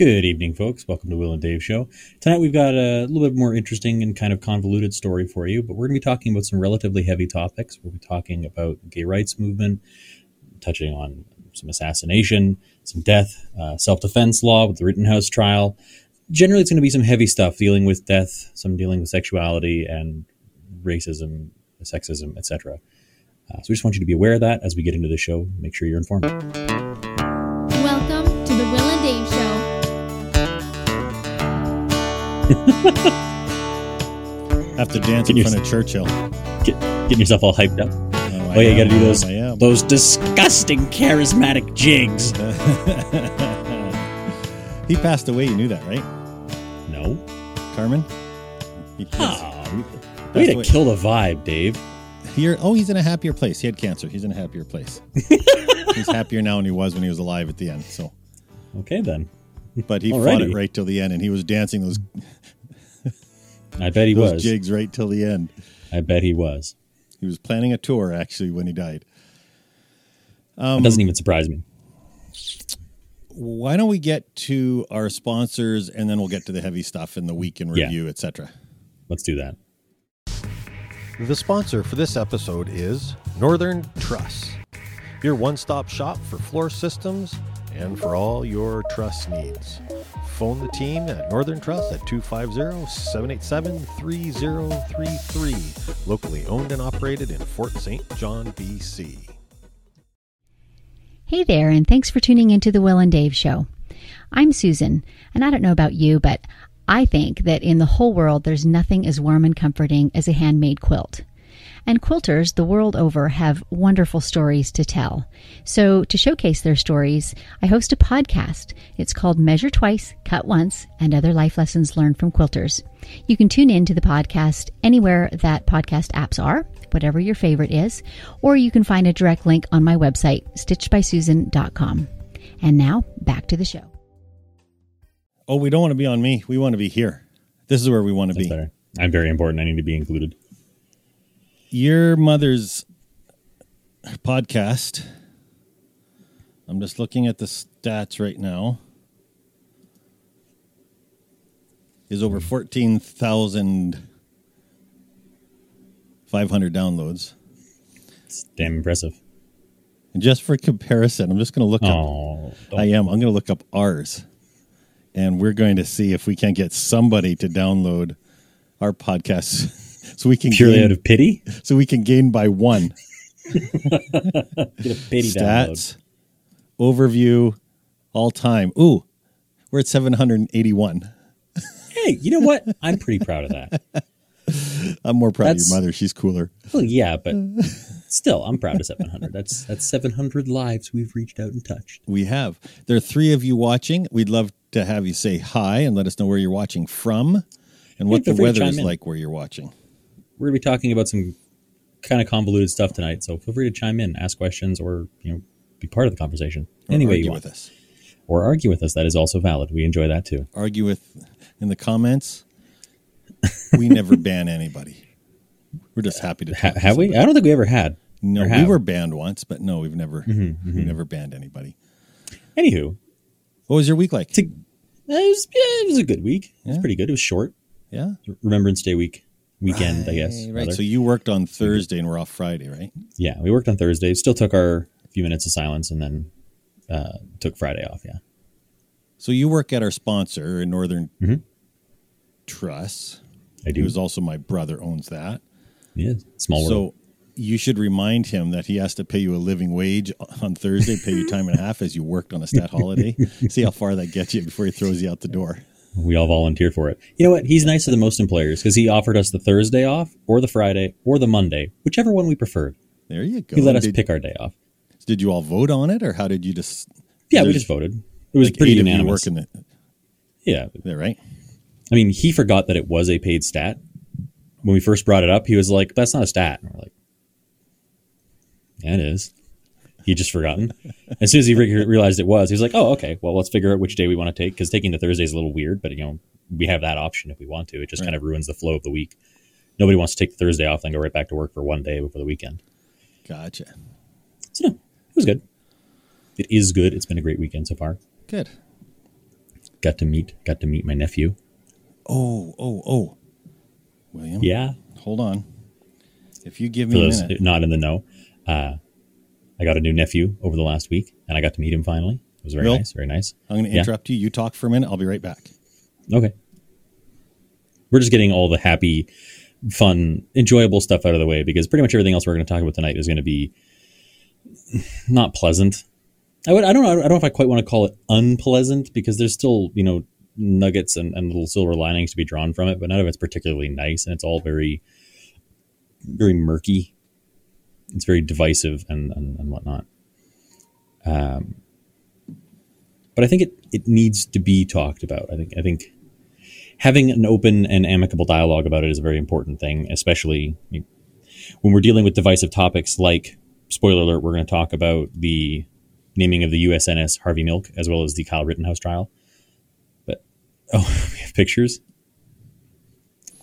Good evening, folks. Welcome to Will and Dave Show. Tonight we've got a little bit more interesting and kind of convoluted story for you, but we're going to be talking about some relatively heavy topics. We'll be talking about gay rights movement, touching on some assassination, some death, uh, self-defense law with the Rittenhouse trial. Generally, it's going to be some heavy stuff dealing with death, some dealing with sexuality and racism, sexism, etc. Uh, so we just want you to be aware of that as we get into the show. Make sure you're informed. Have to dance Can in front of Churchill. Get, getting yourself all hyped up. Oh, Oh, yeah, you got to do those I those disgusting charismatic jigs. he passed away. You knew that, right, No. Carmen? He Oh, way to away. kill the vibe, Dave. Here, oh, he's in a happier place. He had cancer. He's in a happier place. he's happier now than he was when he was alive at the end. So, Okay, then. but he fought it right till the end, and he was dancing those I bet he those was. jigs right till the end. I bet he was. He was planning a tour actually when he died. it Um, doesn't even surprise me. Why don't we get to our sponsors, and then we'll get to the heavy stuff and the week in Yeah. review, etc. Let's do that. The sponsor for this episode is Northern Truss, your one stop shop for floor systems and for all your truss needs. Phone the team at Northern Truss at 250 787 3033. Locally owned and operated in Fort St. John, BC. Hey there, and thanks for tuning into the Will and Dave Show. I'm Susan, and I don't know about you, but I think that in the whole world there's nothing as warm and comforting as a handmade quilt. And quilters the world over have wonderful stories to tell. So, to showcase their stories, I host a podcast. It's called Measure Twice, Cut Once, and Other Life Lessons Learned from Quilters. You can tune in to the podcast anywhere that podcast apps are, whatever your favorite is, or you can find a direct link on my website, stitchedbysusan.com. And now, back to the show. Oh, we don't want to be on me. We want to be here. This is where we want to That's be. better. I'm very important. I need to be included. Your mother's podcast. I'm just looking at the stats right now. Is over 14,500 downloads. It's damn impressive. And just for comparison, I'm just going to look up. Oh, I am. I'm going to look up ours. And we're going to see if we can get somebody to download our podcast so we can purely gain, out of pity. so we can gain by one. Get a pity download. stats, overview, all time. Ooh, we're at 781. Hey, you know what? I'm pretty proud of that. I'm more proud That's- of your mother. She's cooler. Well, yeah, but still, I'm proud of 700. That's that's 700 lives we've reached out and touched. We have. There are three of you watching. We'd love to have you say hi and let us know where you're watching from and what the weather is in. like where you're watching. We're gonna be talking about some kind of convoluted stuff tonight, so feel free to chime in, ask questions, or you know, be part of the conversation Or any way you want, with us. or argue with us. That is also valid. We enjoy that too. Argue with in the comments. we never ban anybody. We're just happy to Ha- to have we? I don't think we ever had. No, we were banned once, but no, we've never Mm-hmm, we've never banned anybody. Anywho, What was your week like? to, it was yeah, it was a good week. It was pretty good. It was short. Yeah. Remembrance Day week weekend, I guess. Right. rather. So you worked on Thursday and we're off Friday, right? yeah, we worked on Thursday. Still took our few minutes of silence, and then uh, took Friday off. Yeah. So you work at our sponsor in Northern Mhm. Truss. I do. He was also my brother owns that. yeah, small world. So you should remind him that he has to pay you a living wage on Thursday, pay you time and a half as you worked on a stat holiday. See how far that gets you before he throws you out the door. We all volunteer for it. You know what? He's nicer than most employers because he offered us the Thursday off, or the Friday, or the Monday, whichever one we preferred. There you go. He let us did, pick our day off. Did you all vote on it, or how did you just? Yeah, we just voted. It was like pretty unanimous. working the, Yeah, there, right? I mean, he forgot that it was a paid stat. When we first brought it up, he was like, "That's not a stat." And we're like, "Yeah, it is." He just forgotten. As soon as he re- realized it was, he was like, "Oh, okay. Well, let's figure out which day we want to take because taking the Thursday is a little weird, but you know, we have that option if we want to. It just Right. kind of ruins the flow of the week. Nobody wants to take the Thursday off and go right back to work for one day before the weekend. Gotcha. So no, it was good. It is good. It's been a great weekend so far. Good. got to meet got to meet my nephew. Oh, oh, oh. William, Yeah, hold on. If you give for me a those minute. not in the know, uh, I got a new nephew over the last week, and I got to meet him finally. It was very nice, very nice. I'm going to Yeah. interrupt you. You talk for a minute. I'll be right back. Okay. We're just getting all the happy, fun, enjoyable stuff out of the way because pretty much everything else we're going to talk about tonight is going to be not pleasant. I would I don't know I don't know if I quite want to call it unpleasant because there's still, you know, nuggets and, and little silver linings to be drawn from it, but none of it's particularly nice and it's all very very murky. It's very divisive and, and, and whatnot. Um but I think it, it needs to be talked about. I think I think having an open and amicable dialogue about it is a very important thing, especially when we're dealing with divisive topics like spoiler alert, we're going to talk about the naming of the USNS Harvey Milk as well as the Kyle Rittenhouse trial. But oh, we have pictures.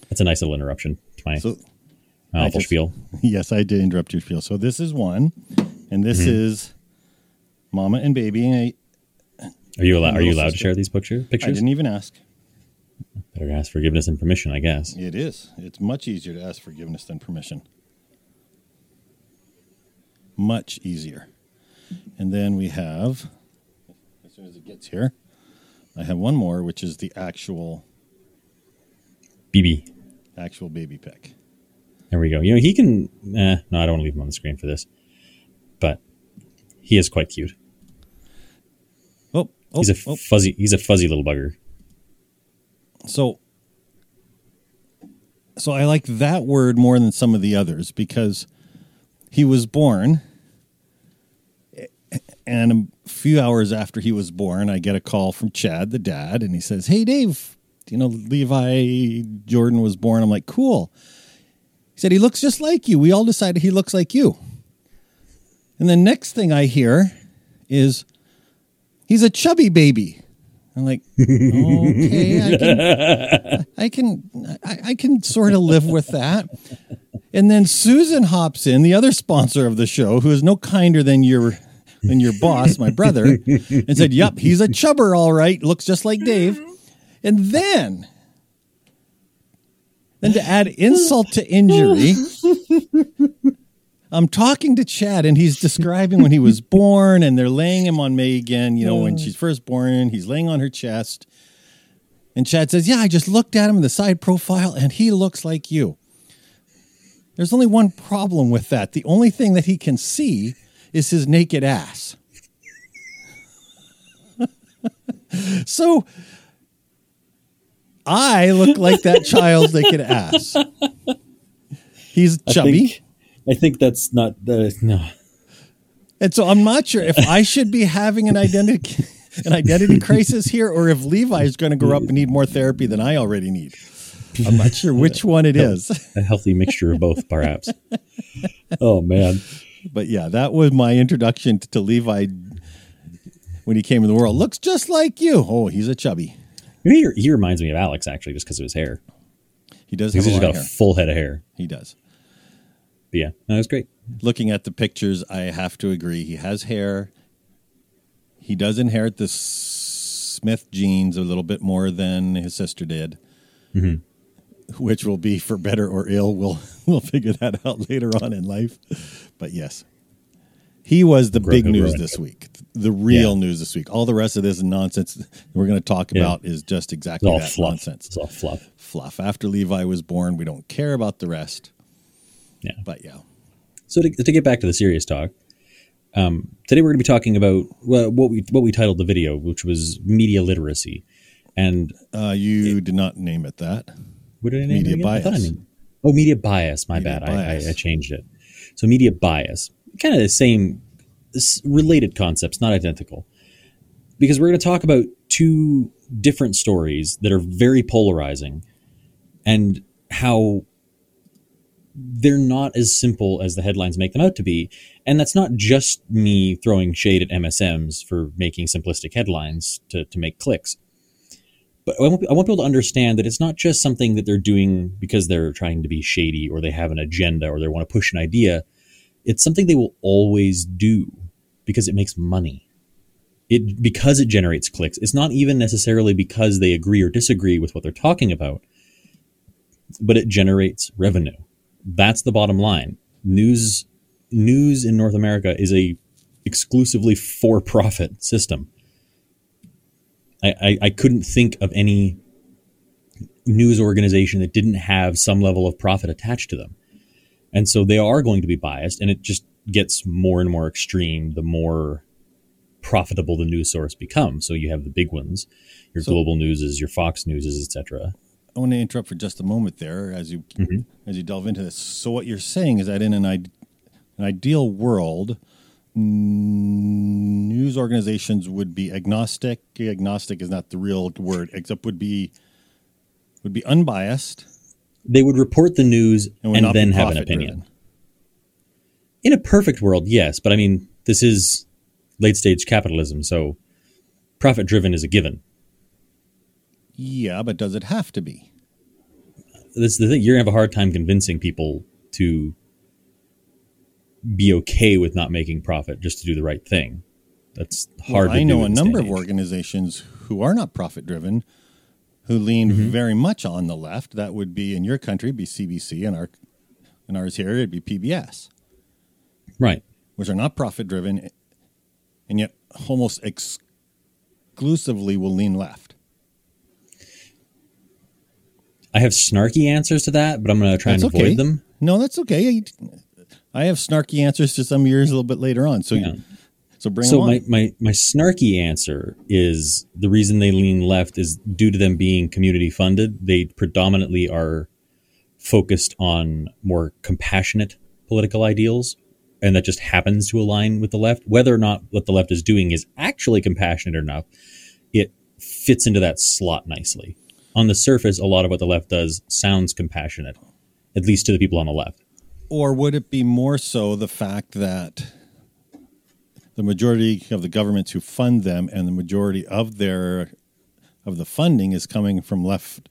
That's a nice little interruption to my, So, awful just- spiel. yes, I did interrupt your spiel. So this is one, and this Mm-hmm. is Mama and Baby. And I, Are you allowed? Are you allowed to share these picture, pictures? I didn't even ask. Better ask forgiveness and permission, I guess. It is. It's much easier to ask forgiveness than permission. Much easier. And then we have, as soon as it gets here, I have one more, which is the actual BB. actual baby pick. There we go. You know he can. Eh, no, I don't want to leave him on the screen for this, but he is quite cute. Oh, oh, He's a oh. fuzzy. He's a fuzzy little bugger. So, so I like that word more than some of the others because he was born, and a few hours after he was born, I get a call from Chad, the dad, and he says, "Hey, Dave, you know Levi Jordan was born." I'm like, "Cool." He said, "He looks just like you. We all decided he looks like you." And the next thing I hear is, "He's a chubby baby." I'm like, okay, I can, I can, I, I can sort of live with that. And then Susan hops in, the other sponsor of the show, who is no kinder than your than your boss, my brother, and said, "Yep, he's a chubber, all right. Looks just like Dave." Mm-hmm. And then, then to add insult to injury, I'm talking to Chad, and he's describing when he was born, and they're laying him on Megan. You know, when mm. she's first born, he's laying on her chest. And Chad says, Yeah, I just looked at him in the side profile, and he looks like you. There's only one problem with that. The only thing that he can see is his naked ass. so I look like that child they naked ask. He's I chubby. think, I think that's not the no. And so I'm not sure if I should be having an identity an identity crisis here or if Levi is going to grow up and need more therapy than I already need. I'm not sure which one it is. A healthy mixture of both, perhaps. oh man, But yeah, that was my introduction to, to Levi when he came in the world. Looks just like you. Oh, he's a chubby. He, he reminds me of Alex actually, just because of his hair. He does He's just got a full head of hair. He does. But yeah, no, it's great. Looking at the pictures, I have to agree. He has hair. He does inherit the Smith genes a little bit more than his sister did. Mm-hmm. which will be for better or ill. We'll we'll figure that out later on in life. But yes, he was the big news it. this week. The real Yeah. news this week. All the rest of this nonsense we're going to talk Yeah. about is just exactly that fluff. nonsense. It's all fluff. Fluff. After Levi was born, we don't care about the rest. Yeah. But yeah, So to, to get back to the serious talk, um, today we're going to be talking about well, what we what we titled the video, which was media literacy. And uh, you did not name it that. what did I name Media it again? I I bias. named- oh, media bias. My Media bad. Bias. I, I changed it. So media bias, kind of the same, related concepts, not identical, because we're going to talk about two different stories that are very polarizing, and how they're not as simple as the headlines make them out to be. And that's not just me throwing shade at MSMs for making simplistic headlines to, to make clicks. But I want, I want people to understand that it's not just something that they're doing because they're trying to be shady or they have an agenda or they want to push an idea. It's something they will always do because it makes money. it because it generates clicks. It's not even necessarily because they agree or disagree with what they're talking about, but it generates revenue. That's the bottom line. News news in North America is a exclusively for profit system. I, I, I couldn't think of any news organization that didn't have some level of profit attached to them. And so they are going to be biased, and it just gets more and more extreme the more profitable the news source becomes. So you have the big ones, your So- global newses, your Fox newses, etc. I want to interrupt for just a moment there as you Mhm. as you delve into this. So what you're saying is that in an, an ideal world, news organizations would be agnostic. Agnostic is not the real word, except would be would be unbiased They would report the news and and, then have an opinion. driven. In a perfect world, yes, but I mean, this is late stage capitalism, so profit driven is a given. Yeah, but does it have to be? That's the thing. You're gonna have a hard time convincing people to be okay with not making profit just to do the right thing. That's hard. Well, to I know a number of organizations who are not profit driven, who lean Mm-hmm. very much on the left. That would be in your country, be CBC, and our in ours here, it'd be PBS, Right. which are not profit driven, and yet almost exclusively will lean left. I have snarky answers to that, but I'm going to try That's and avoid them. No, that's okay. I have snarky answers to some of yours a little bit later on. So, Yeah. So bring so them on. my, my, my snarky answer is the reason they lean left is due to them being community funded. They predominantly are focused on more compassionate political ideals, and that just happens to align with the left. Whether or not what the left is doing is actually compassionate enough, it fits into that slot nicely. On the surface, a lot of what the left does sounds compassionate, at least to the people on the left. Or would it be more so the fact that the majority of the governments who fund them and the majority of their of the funding is coming from left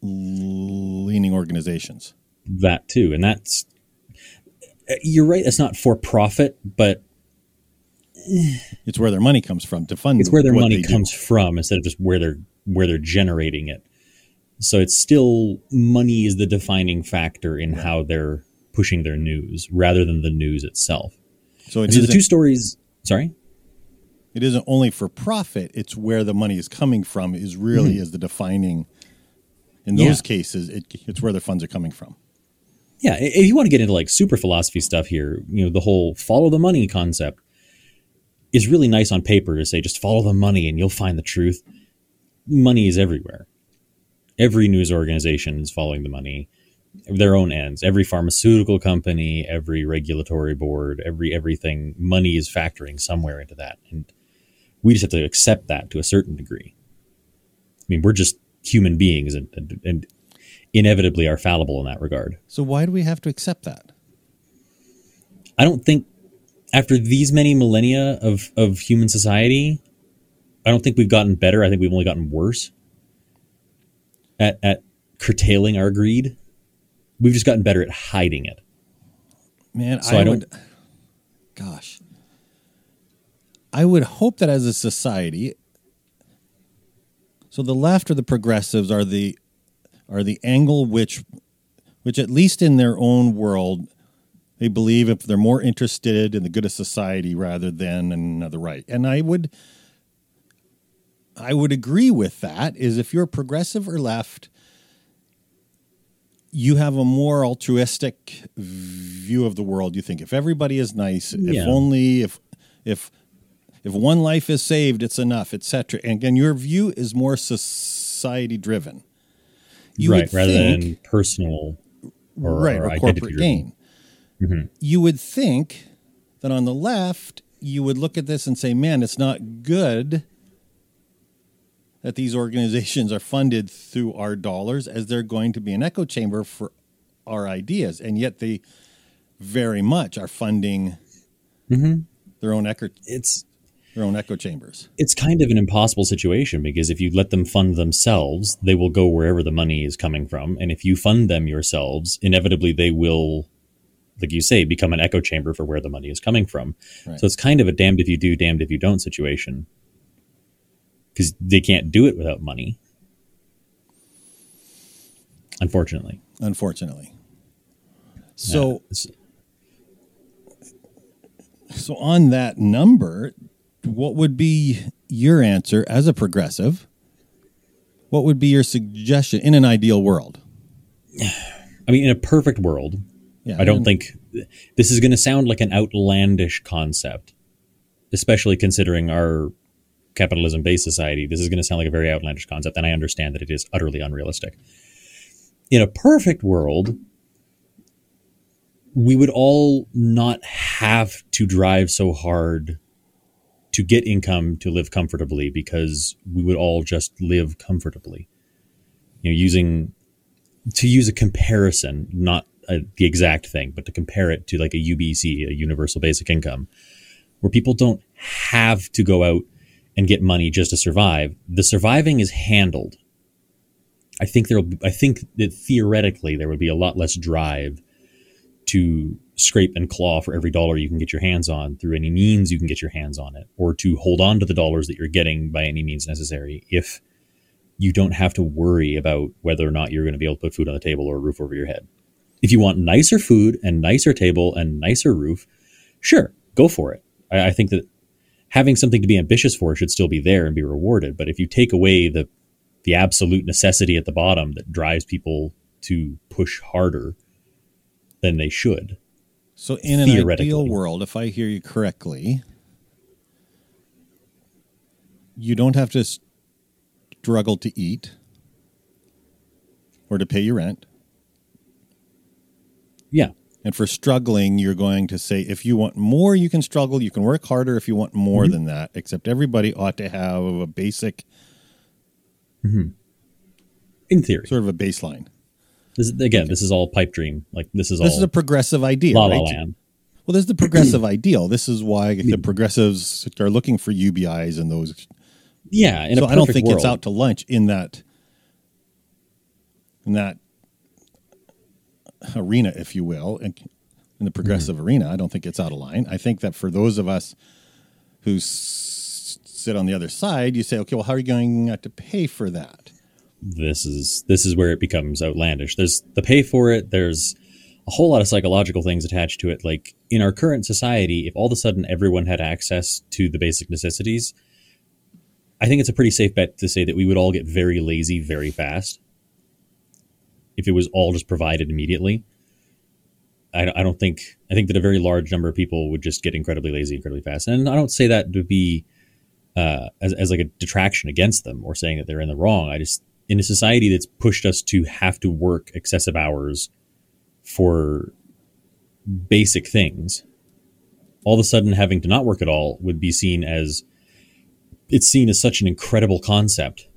leaning organizations? that too and that's you're right it's not for profit but It's where their money comes from to fund. it's where their money they do. comes from instead of just where they're where they're generating it so it's still money is the defining factor in how they're pushing their news rather than the news itself So it so the two stories sorry it isn't only for profit. It's where the money is coming from. Is really Mm-hmm. is the defining. In those Yeah. cases, it, it's where the funds are coming from. yeah if you want to get into like super philosophy stuff here you know the whole follow the money concept is really nice on paper to say just follow the money and you'll find the truth money is everywhere every news organization is following the money their own ends every pharmaceutical company every regulatory board every everything money is factoring somewhere into that and we just have to accept that to a certain degree i mean we're just human beings and, and, and inevitably are fallible in that regard So why do we have to accept that? I don't think after these many millennia of, of human society, I don't think we've gotten better. I think we've only gotten worse at, at curtailing our greed. We've just gotten better at hiding it. Man, So I, I don't- would. Gosh, I would hope that as a society, so the left or the progressives are the are the angle which, which at least in their own world, they believe if they're more interested in the good of society rather than another right, and I would. I would agree with that. Is if you're progressive or left, you have a more altruistic view of the world. You think if everybody is nice, if only if if if one life is saved, it's enough, etc. And again, your view is more society driven. You right. Rather think- than personal or, right, or or corporate gain. Mm-hmm. You would think that on the left, you would look at this and say, man, it's not good that these organizations are funded through our dollars as they're going to be an echo chamber for our ideas. And yet they very much are funding mm-hmm. their own echo It's their own echo chambers. it's kind of an impossible situation because if you let them fund themselves, they will go wherever the money is coming from. And if you fund them yourselves, inevitably they will, like you say, become an echo chamber for where the money is coming from. Right. So it's kind of a damned if you do, damned if you don't situation. Because they can't do it without money. Unfortunately. unfortunately. So, It's- so on that number, what would be your answer as a progressive? What would be your suggestion in an ideal world? I mean, in a perfect world, Yeah, I don't and- think this is going to sound like an outlandish concept, especially considering our capitalism based society. This is going to sound like a very outlandish concept, and I understand that it is utterly unrealistic. In a perfect world, we would all not have to drive so hard to get income to live comfortably because we would all just live comfortably. You know, using to use a comparison, not a, the exact thing, but to compare it to like a UBC, a universal basic income, where people don't have to go out and get money just to survive. The surviving is handled. I think there'll. I think that theoretically there would be a lot less drive to scrape and claw for every dollar you can get your hands on through any means you can get your hands on it, or to hold on to the dollars that you're getting by any means necessary. If you don't have to worry about whether or not you're going to be able to put food on the table or a roof over your head. If you want nicer food and nicer table and nicer roof, sure, go for it. I, I think that having something to be ambitious for should still be there and be rewarded. But if you take away the the absolute necessity at the bottom that drives people to push harder than they should, So, in an ideal world, if I hear you correctly, you don't have to struggle to eat or to pay your rent. And for struggling, you're going to say if you want more, you can struggle. You can work harder if you want more Mm-hmm. than that, except everybody ought to have a basic, in theory, sort of a baseline. this is, again, this is all pipe dream. Like this is This all is a progressive idea, la la land. Well, this is the progressive ideal. This is why the progressives are looking for UBIs and those Yeah, so I don't think world, it's out to lunch in that in that arena, if you will, and in the progressive Mm-hmm. arena. I don't think it's out of line. I think that for those of us who s- sit on the other side, you say, okay, well, how are you going to pay for that? this is this is where it becomes outlandish. There's the pay for it. There's a whole lot of psychological things attached to it. Like in our current society, if all of a sudden everyone had access to the basic necessities, I think it's a pretty safe bet to say that we would all get very lazy very fast. If it was all just provided immediately, I, I don't think I think that a very large number of people would just get incredibly lazy incredibly fast. And I don't say that to be uh, as, as like a detraction against them or saying that they're in the wrong. I just in a society that's pushed us to have to work excessive hours for basic things, all of a sudden having to not work at all would be seen as it's seen as such an incredible concept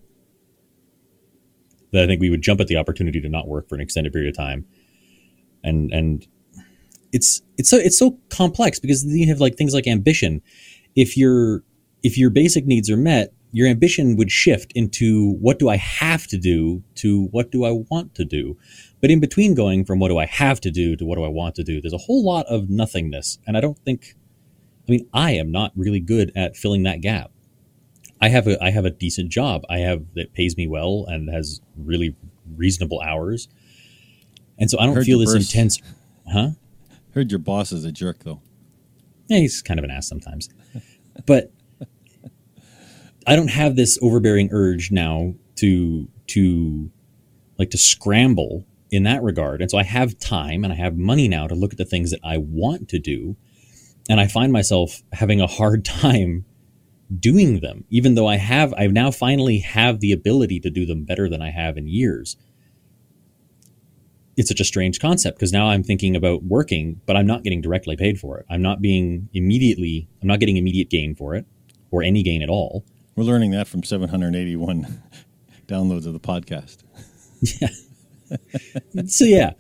that I think we would jump at the opportunity to not work for an extended period of time. And and it's it's so it's so complex because you have like things like ambition. If your if your basic needs are met, your ambition would shift into what do I have to do to what do I want to do. But in between going from what do I have to do to what do I want to do, there's a whole lot of nothingness. And I don't think I mean, I am not really good at filling that gap. I have a I have a decent job. I have that pays me well and has really reasonable hours. And so I don't Heard feel this burst. intense huh? Heard your boss is a jerk, though. Yeah, he's kind of an ass sometimes. But I don't have this overbearing urge now to to like to scramble in that regard. And so I have time and I have money now to look at the things that I want to do. And I find myself having a hard time doing them, even though I have I now finally have the ability to do them better than I have in years. It's such a strange concept because now I'm thinking about working, but I'm not getting directly paid for it. I'm not being immediately I'm not getting immediate gain for it or any gain at all. We're learning that from 781 downloads of the podcast. Yeah. so yeah,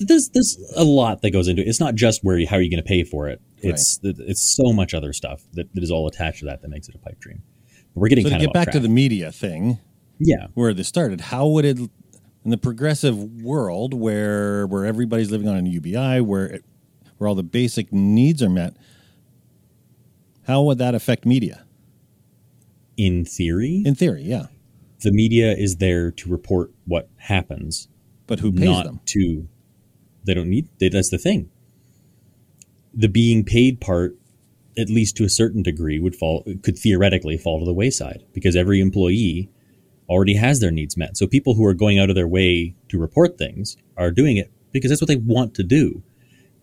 there's there's a lot that goes into it. It's not just where you, how are you going to pay for it. It's it's so much other stuff that, that is all attached to that that makes it a pipe dream. But we're getting So to get of back off to the media thing, yeah. where this started, how would it in the progressive world where where everybody's living on an UBI, where it, where all the basic needs are met, how would that affect media? in theory, In theory, yeah. the media is there to report what happens, But who pays not them? to. They don't need. They, that's the thing. The being paid part, at least to a certain degree, would fall could theoretically fall to the wayside because every employee already has their needs met. So people who are going out of their way to report things are doing it because that's what they want to do.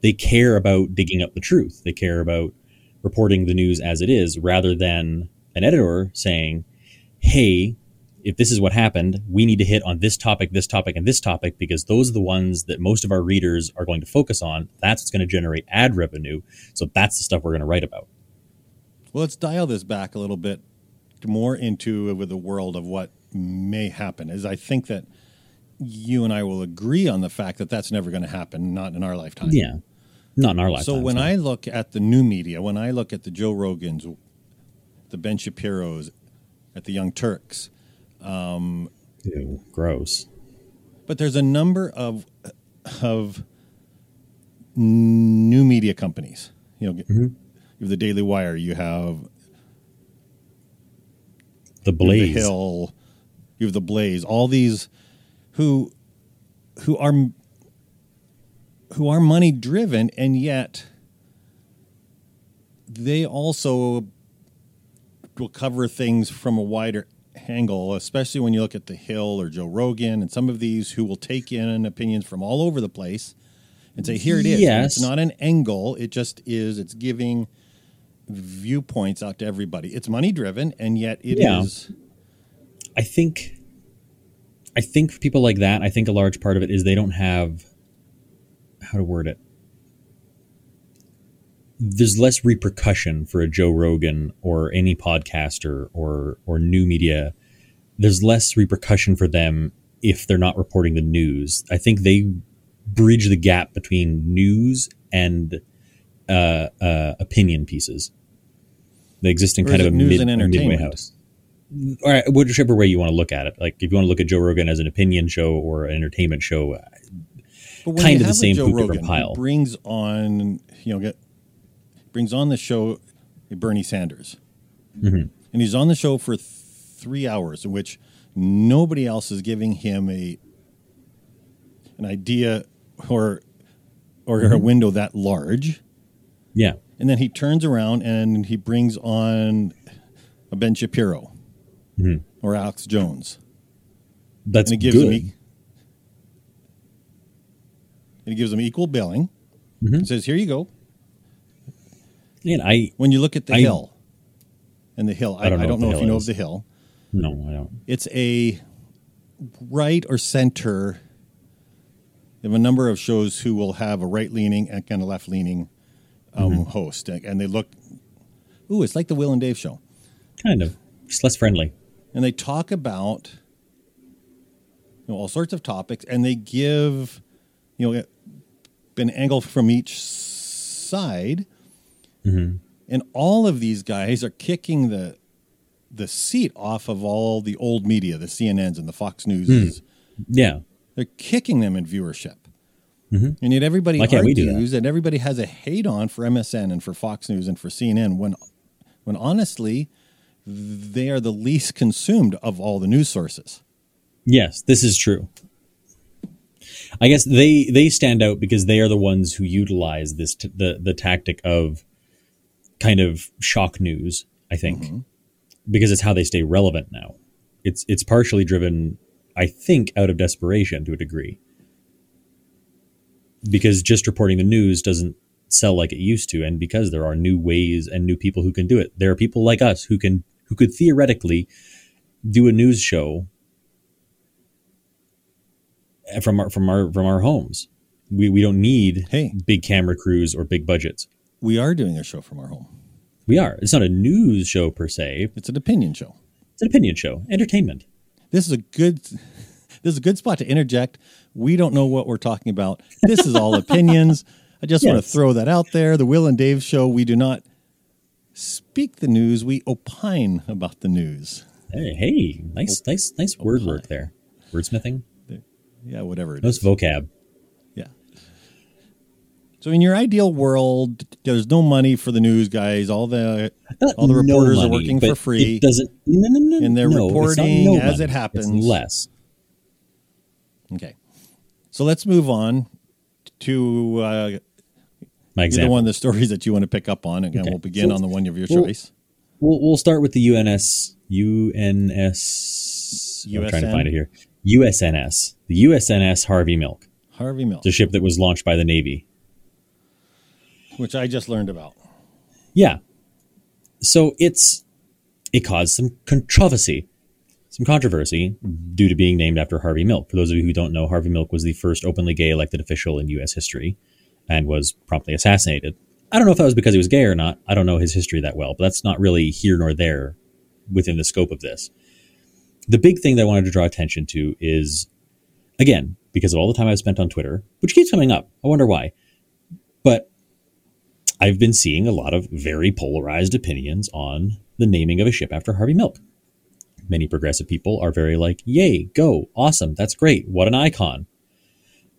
They care about digging up the truth. They care about reporting the news as it is rather than an editor saying, "Hey, if this is what happened, we need to hit on this topic, this topic, and this topic because those are the ones that most of our readers are going to focus on. That's what's going to generate ad revenue. So that's the stuff we're going to write about. Well, let's dial this back a little bit more into with the world of what may happen. Is I think that you and I will agree on the fact that that's never going to happen, not in our lifetime. Yeah. Not in our lifetime. So when I look at the new media, when I look at the Joe Rogans, the Ben Shapiro's, at the Young Turks, Um, Ew, gross. but there's a number of of new media companies. You know, mm-hmm. you have the Daily Wire, you have The you Blaze. the Hill, you have the Blaze, all these who who are who are money driven and yet they also will cover things from a wider angle, especially when you look at the Hill or Joe Rogan and some of these who will take in opinions from all over the place and say, here it is. And Yes. It's not an angle, it just is, it's giving viewpoints out to everybody. It's money driven, and yet it is. Yeah. I think I think for people like that, I think a large part of it is they don't have how to word it. There's less repercussion for a Joe Rogan or any podcaster or or new media. There's less repercussion for them if they're not reporting the news. I think they bridge the gap between news and uh, uh, opinion pieces. They exist in kind of a, news mid, and entertainment? house all right, whichever way you want to look at it. Like if you want to look at Joe Rogan as an opinion show or an entertainment show, kind of the same Joe Rogan pile. brings on, you know, get brings on the show Bernie Sanders, Mm-hmm. and he's on the show for th- three hours, in which nobody else is giving him a an idea or or Mm-hmm. a window that large, yeah, and then he turns around and he brings on a Ben Shapiro Mm-hmm. or Alex Jones. that's and it gives good. them e- and it gives them equal billing. It says, "Here you go." And I When you look at the I- hill, and the hill, I, I don't don't know know, if you know hill of the hill. no, I don't. It's a right or center. They have a number of shows who will have a right leaning and kind of left leaning um, Mm-hmm. host, and they look. Ooh, it's like the Will and Dave show. Kind of just less friendly. and they talk about you know, all sorts of topics, and they give you know an angle from each side, Mm-hmm. and all of these guys are kicking the the seat off of all the old media, the CNNs and the Fox News. Hmm. Yeah, They're kicking them in viewership. Mm-hmm. And yet everybody Why can't we do that? argues and everybody has a hate on for MSM and for Fox News and for CNN when when honestly they are the least consumed of all the news sources. yes, this is true. I guess they they stand out because they are the ones who utilize this t- the the tactic of kind of shock news. I think Mm-hmm. because it's how they stay relevant now. It's it's partially driven, I think, out of desperation to a degree. Because just reporting the news doesn't sell like it used to, and because there are new ways and new people who can do it. There are people like us who can who could theoretically do a news show from our from our from our homes. We we don't need Hey. big camera crews or big budgets. We are doing a show from our home. We are. It's not a news show per se. It's an opinion show. It's an opinion show, entertainment. This is a good this is a good spot to interject. We don't know what we're talking about. This is all opinions. I just want to throw that out there. The Will and Dave show, we do not speak the news, we opine about the news. Hey, hey nice, nice, nice word work there. Wordsmithing. Yeah, whatever it Nice is. vocab. So in your ideal world, there's no money for the news guys. All the Not all the no reporters are working for free. It doesn't. No, no, no, And they're no, reporting no as money. it happens. It's less. Okay. So let's move on to uh, My example. one of the stories that you want to pick up on. Again, Okay. we'll begin So- on the one of your well, choice. We'll, we'll start with the UNS UNS. I'm trying to find it here. USNS, the USNS Harvey Milk. Harvey Milk, the ship that was launched by the Navy. Which I just learned about. Yeah. So it's it caused some controversy, some controversy due to being named after Harvey Milk. For those of you who don't know, Harvey Milk was the first openly gay elected official in U.S. history, and was promptly assassinated. I don't know if that was because he was gay or not. I don't know his history that well, but that's not really here nor there within the scope of this. The big thing that I wanted to draw attention to is, again, because of all the time I've spent on Twitter, which keeps coming up. I wonder why. But I've been seeing a lot of very polarized opinions on the naming of a ship after Harvey Milk. Many progressive people are very like, yay, go, awesome, that's great, what an icon.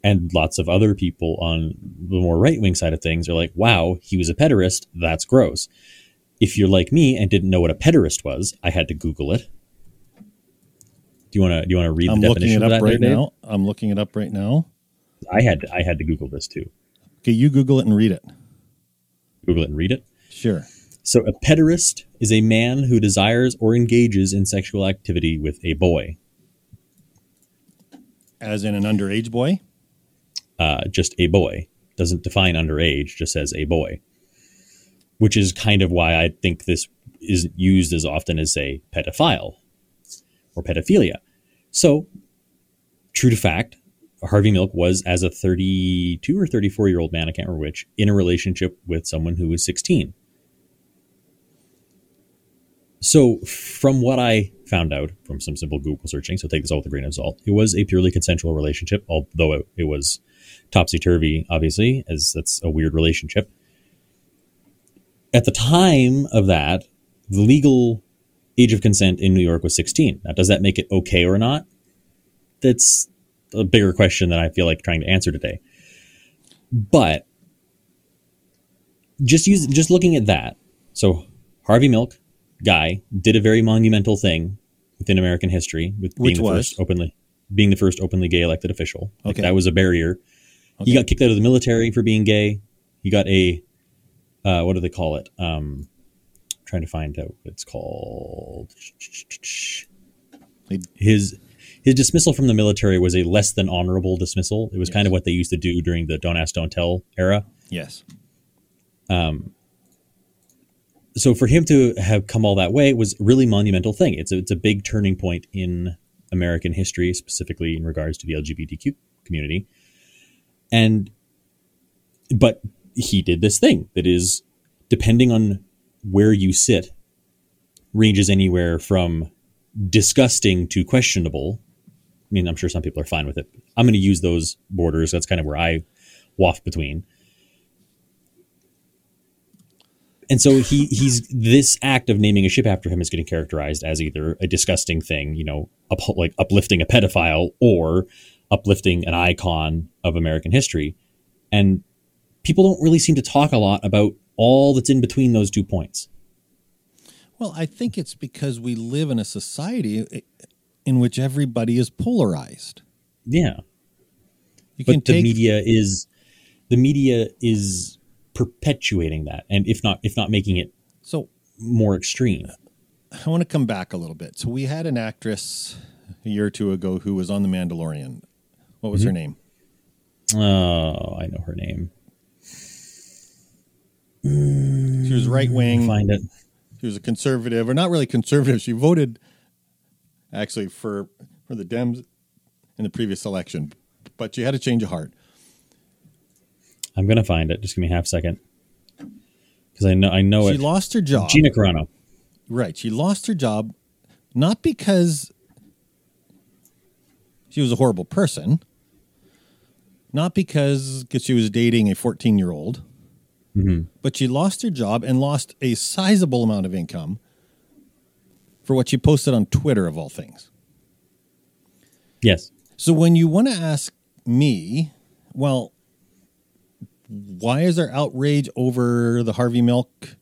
And lots of other people on the more right wing side of things are like, wow, he was a pederast, that's gross. If you're like me and didn't know what a pederast was, I had to Google it. Do you want to do you want to read the definition of the video? I'm looking it up right Dave? now. I'm looking it up right now. I had to, I had to Google this too. Okay, you Google it and read it. Google it and read it. Sure. So, a pederast is a man who desires or engages in sexual activity with a boy. As in an underage boy. Uh, just a boy. Doesn't define underage, just says a boy. Which is kind of why I think this isn't used as often as, say, pedophile or pedophilia. So, true to fact, Harvey Milk was, as a 32 or 34 year old man, I can't remember which, in a relationship with someone who was 16. So, from what I found out from some simple Google searching, so take this all with a grain of salt, it was a purely consensual relationship, although it, it was topsy turvy, obviously, as that's a weird relationship. At the time of that, the legal age of consent in New York was 16. Now, does that make it okay or not? That's a bigger question that I feel like trying to answer today. But just use just looking at that. So Harvey Milk guy did a very monumental thing within American history with being Which the was? first openly being the first openly gay elected official. Like, Okay. that was a barrier. He got kicked out of the military for being gay. He got a uh, what do they call it? Um, trying to find out what it's called. His his dismissal from the military was a less than honorable dismissal. It was kind of what they used to do during the "Don't Ask, Don't Tell" era. Yes. Um. so for him to have come all that way was a really monumental thing. It's a, it's a big turning point in American history, specifically in regards to the LGBTQ community. And, but he did this thing that is, depending on where you sit, ranges anywhere from disgusting to questionable. I mean, I'm sure some people are fine with it. I'm going to use those borders. That's kind of where I waft between. And so he he's this act of naming a ship after him is getting characterized as either a disgusting thing, you know, up, like uplifting a pedophile or uplifting an icon of American history. And people don't really seem to talk a lot about all that's in between those two points. Well, I think it's because we live in a society in which everybody is polarized. Yeah. You But the take media is the media is perpetuating that and if not if not making it so more extreme. I want to come back a little bit. So we had an actress a year or two ago who was on The Mandalorian. What was her mm-hmm. name? Oh, I know her name. She was right wing. Find it. She was a conservative, or not really conservative. She voted actually for for the Dems in the previous election, but she had a change of heart. I'm gonna find it. Just give me a half second, because I know I know She it. She lost her job. Gina Carano. Right. She lost her job not because she was a horrible person, not because cause she was dating a 14 year old, mm-hmm. but she lost her job and lost a sizable amount of income for what you posted on Twitter, of all things. Yes. So when you want to ask me, well, why is there outrage over the Harvey Milk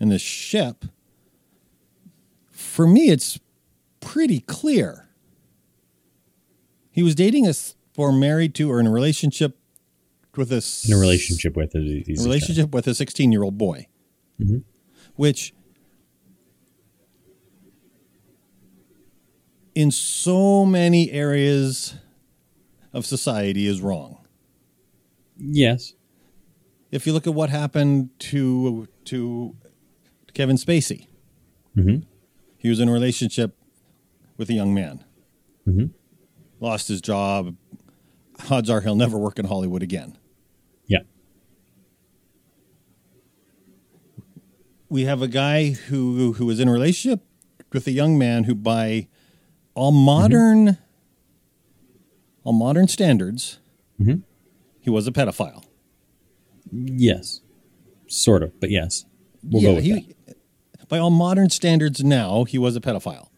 and the ship? For me, it's pretty clear. He was dating us or married to or in a relationship with a s- In a relationship with it, a relationship with a 16 year old boy, mm-hmm. which in so many areas of society is wrong. Yes. If you look at what happened to to Kevin Spacey, Mhm. he was in a relationship with a young man, Mhm. lost his job. Odds are he'll never work in Hollywood again. Yeah. we have a guy who who was in a relationship with a young man who by all modern all modern standards Mhm. he was a pedophile Yes. Sort of, but yes. We'll go with he, that. by all modern standards now he was a pedophile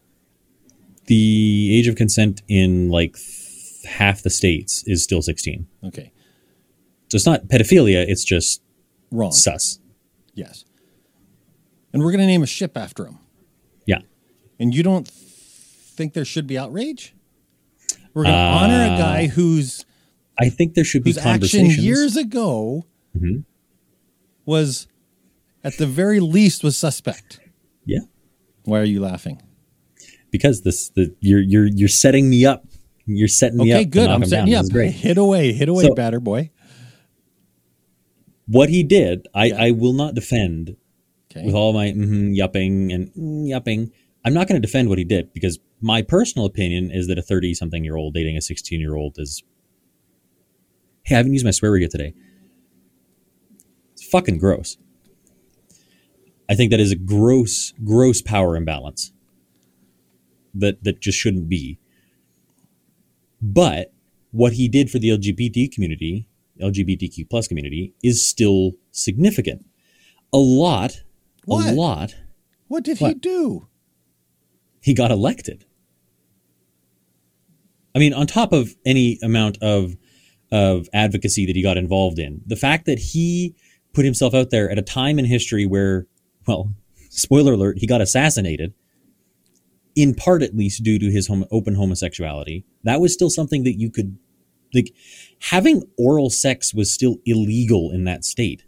The age of consent in like th- half the states is still 16. okay So it's not pedophilia, it's just wrong sus. yes and we're going to name a ship after him Yeah. and you don't think there should be outrage we're going to honor a guy whose I think there should be action conversations. years ago Mhm. was at the very least was suspect Yeah. why are you laughing Because this the you're you're you're setting me up. You're setting me Okay, up. to good. I'm setting down. you up. great. Hit away, hit away, So- batter boy. What he did, I, Yeah. I will not defend Okay. with all my mm yupping and mm, yupping. I'm not going to defend what he did because my personal opinion is that a 30 something year old dating a 16 year old is. Hey, I haven't used my swear word yet today. It's fucking gross. I think that is a gross, gross power imbalance that that just shouldn't be. But what he did for the LGBT community, LGBTQ plus community, is still significant. A lot, What? a lot. what did he do? He got elected. I mean, on top of any amount of of advocacy that he got involved in, the fact that he put himself out there at a time in history where, well, spoiler alert, he got assassinated, in part at least due to his hom- open homosexuality. That was still something that you could, like, having oral sex was still illegal in that state,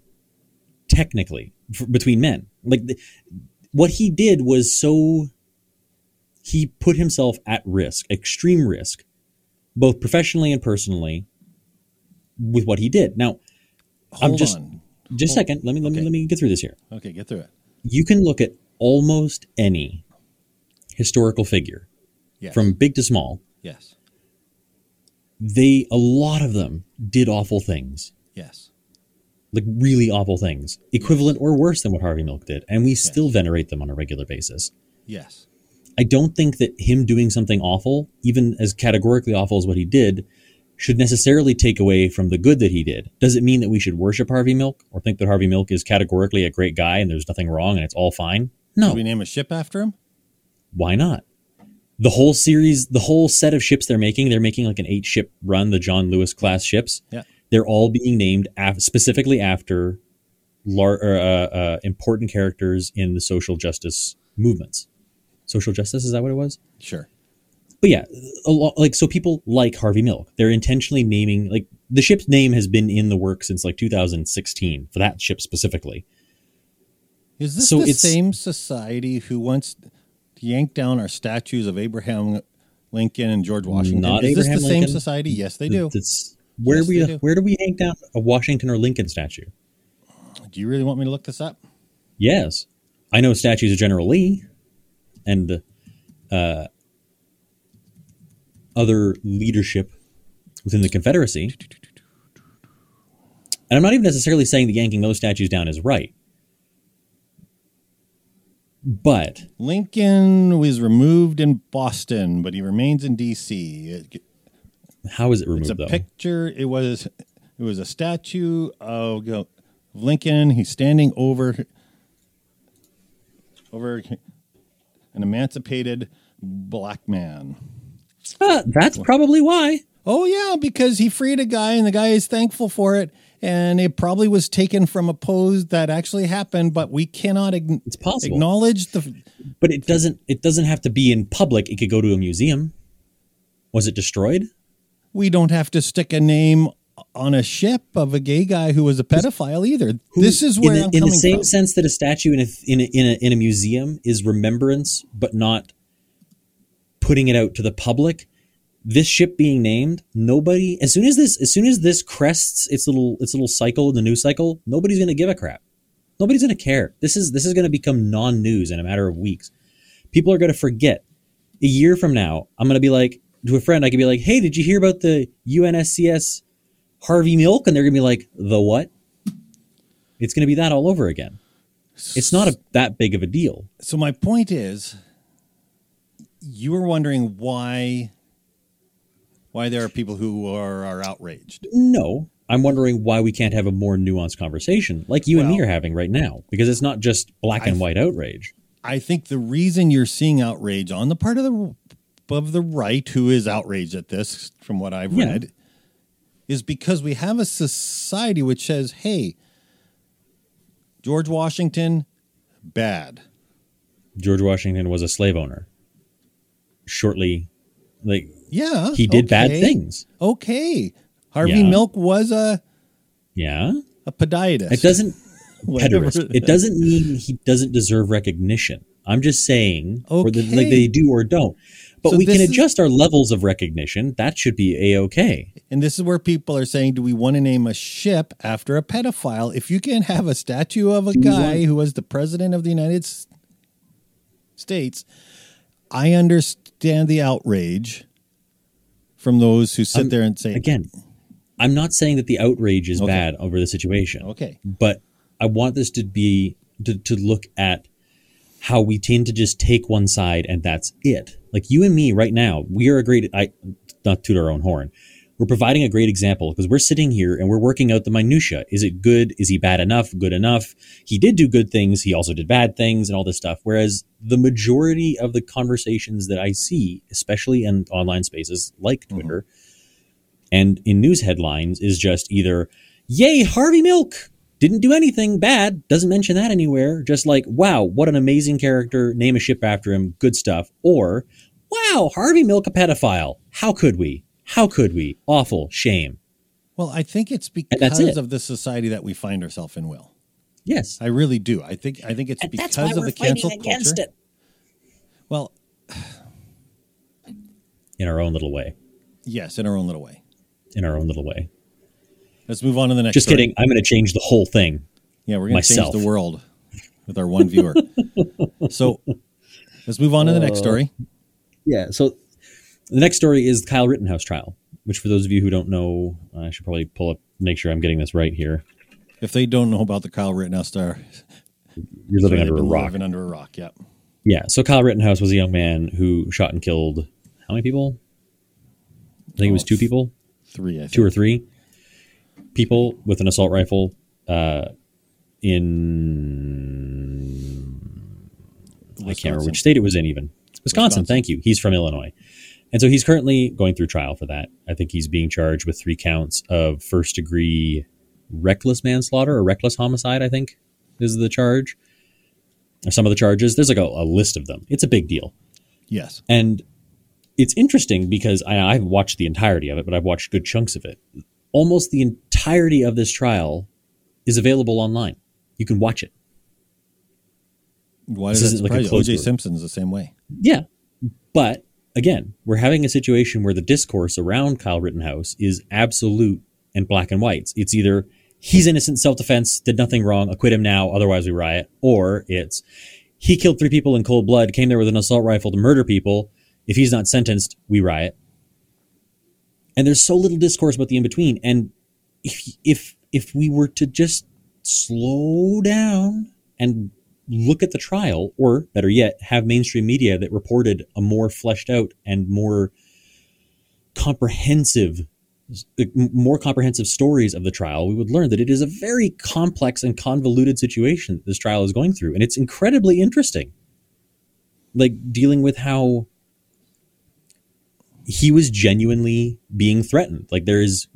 technically, between men. Like, what he did was so he put himself at risk, extreme risk, both professionally and personally, with what he did. Now, Hold I'm just on. just a Hold- second. Let me let me let me get through this here. Okay, get through it. You can look at almost any historical figure, Yes. from big to small. yes, They a lot of them did awful things, yes, like really awful things, equivalent or worse than what Harvey Milk did, and we still venerate them on a regular basis. yes. I don't think that him doing something awful, even as categorically awful as what he did, should necessarily take away from the good that he did. Does it mean that we should worship Harvey Milk or think that Harvey Milk is categorically a great guy and there's nothing wrong and it's all fine? No. Should we name a ship after him? Why not? The whole series, the whole set of ships they're making, they're making like an eight ship run, the John Lewis class ships. Yeah. They're all being named af- specifically after lar- uh, uh, important characters in the social justice movements. Social justice, is that what it was? Sure. but yeah, a lot, like so people like Harvey Milk. They're intentionally naming like the ship's name has been in the work since like 2016 for that ship specifically. Is this So the same society who wants to yank down our statues of Abraham Lincoln and George Washington? Not Is this Abraham the same society? Yes, they do. It's where Yes, we uh, do. where do we hang down a Washington or Lincoln statue? Do you really want me to look this up? Yes, I know statues of General Lee and uh, other leadership within the Confederacy. And I'm not even necessarily saying that yanking those statues down is right. But Lincoln was removed in Boston, but he remains in D.C. It- how is it removed? It's a though? picture. It was it was a statue of of Lincoln. He's standing over over an emancipated black man. Ah, that's probably why. Oh yeah, because he freed a guy and the guy is thankful for it. And it probably was taken from a pose that actually happened, but we cannot ag- It's possible. acknowledge the. But it doesn't it doesn't have to be in public. It could go to a museum. Was it destroyed? We don't have to stick a name on a ship of a gay guy who was a pedophile either. this is where in the, I'm in the same from. sense that a statue in a, in a in a in a museum is remembrance, but not putting it out to the public. This ship being named, nobody. As soon as this, as soon as this crests its little its little cycle in the news cycle, nobody's going to give a crap. Nobody's going to care. This is this is going to become non-news in a matter of weeks. People are going to forget. A year from now, I'm going to be like to a friend. I could be like, "Hey, did you hear about the UNSCS Harvey Milk?" And they're going to be like, "The what?" It's going to be that all over again. It's not a, that big of a deal. So my point is, you were wondering why why there are people who are, are outraged. No, I'm wondering why we can't have a more nuanced conversation like you and me are having right now because it's not just black and I- white outrage. I think the reason you're seeing outrage on the part of the of the right who is outraged at this, from what I've Yeah. read, is because we have a society which says, "Hey, George Washington, bad." George Washington was a slave owner. Shortly, like Yeah, he did bad things. Okay, Harvey Yeah. Milk was a Yeah, a podiatrist. it doesn't. Whatever. Pederast. It doesn't mean he doesn't deserve recognition. I'm just saying, or that, like they do or don't. But So we can this is- adjust our levels of recognition. That should be a okay. And this is where people are saying, do we want to name a ship after a pedophile? If you can have a statue of a Do guy who was the president of the United States, I understand the outrage from those who sit Um, there and say, Again, I'm not saying that the outrage is Okay. bad over the situation. okay, but I want this to be to, to look at how we tend to just take one side and that's it. Like you and me right now, we are a great I not toot our own horn. We're providing a great example because we're sitting here and we're working out the minutia. Is it good? Is he bad enough? Good enough? He did do good things. He also did bad things and all this stuff. Whereas the majority of the conversations that I see, especially in online spaces like mm-hmm. Twitter and in news headlines, is just either, yay, Harvey Milk didn't do anything bad, doesn't mention that anywhere, just like, wow, what an amazing character, name a ship after him, good stuff. Or, wow, Harvey Milk a pedophile. How could we? How could we? Awful, shame. well, I think it's because it. of the society that we find ourselves in. Will Yes. I really do? I think I think it's And because that's why of we're the fighting cancel against culture. it. Well, In our own little way. yes, in our own little way. In our own little way. Let's move on to the next. Just story. kidding. I'm going to change the whole thing. Yeah, we're going to change the world with our one viewer. so let's move on to the next story. Uh, yeah. So the next story is the Kyle Rittenhouse trial, which for those of you who don't know, I should probably pull up, make sure I'm getting this right here. If they don't know about the Kyle Rittenhouse star, You're living under a rock. Living under a rock. Yep. Yeah. So Kyle Rittenhouse was a young man who shot and killed how many people? I think it was oh, two people, Three. I think. two or three people with an assault rifle uh, in I can't remember which state it was in. Even Wisconsin. Wisconsin. Thank you. He's from Illinois, and so he's currently going through trial for that. I think he's being charged with three counts of first degree reckless manslaughter or reckless homicide. I think is the charge. Or some of the charges. There's like a, a list of them. It's a big deal. Yes. And it's interesting because I, I haven't watched the entirety of it, but I've watched good chunks of it. Almost the entirety of this trial is available online. You can watch it. Why This that isn't like a closed OJ. Simpson's the same way. Yeah. But again, we're having a situation where the discourse around Kyle Rittenhouse is absolute and black and whites. It's either he's innocent, self defense, did nothing wrong, acquit him now, otherwise we riot, or it's he killed three people in cold blood, came there with an assault rifle to murder people. If he's not sentenced, we riot. And there's so little discourse about the in between. And if if if we were to just slow down and look at the trial, or better yet, have mainstream media that reported a more fleshed out and more comprehensive, more comprehensive stories of the trial, we would learn that it is a very complex and convoluted situation this trial is going through, and it's incredibly interesting. Like dealing with how he was genuinely being threatened. Like there is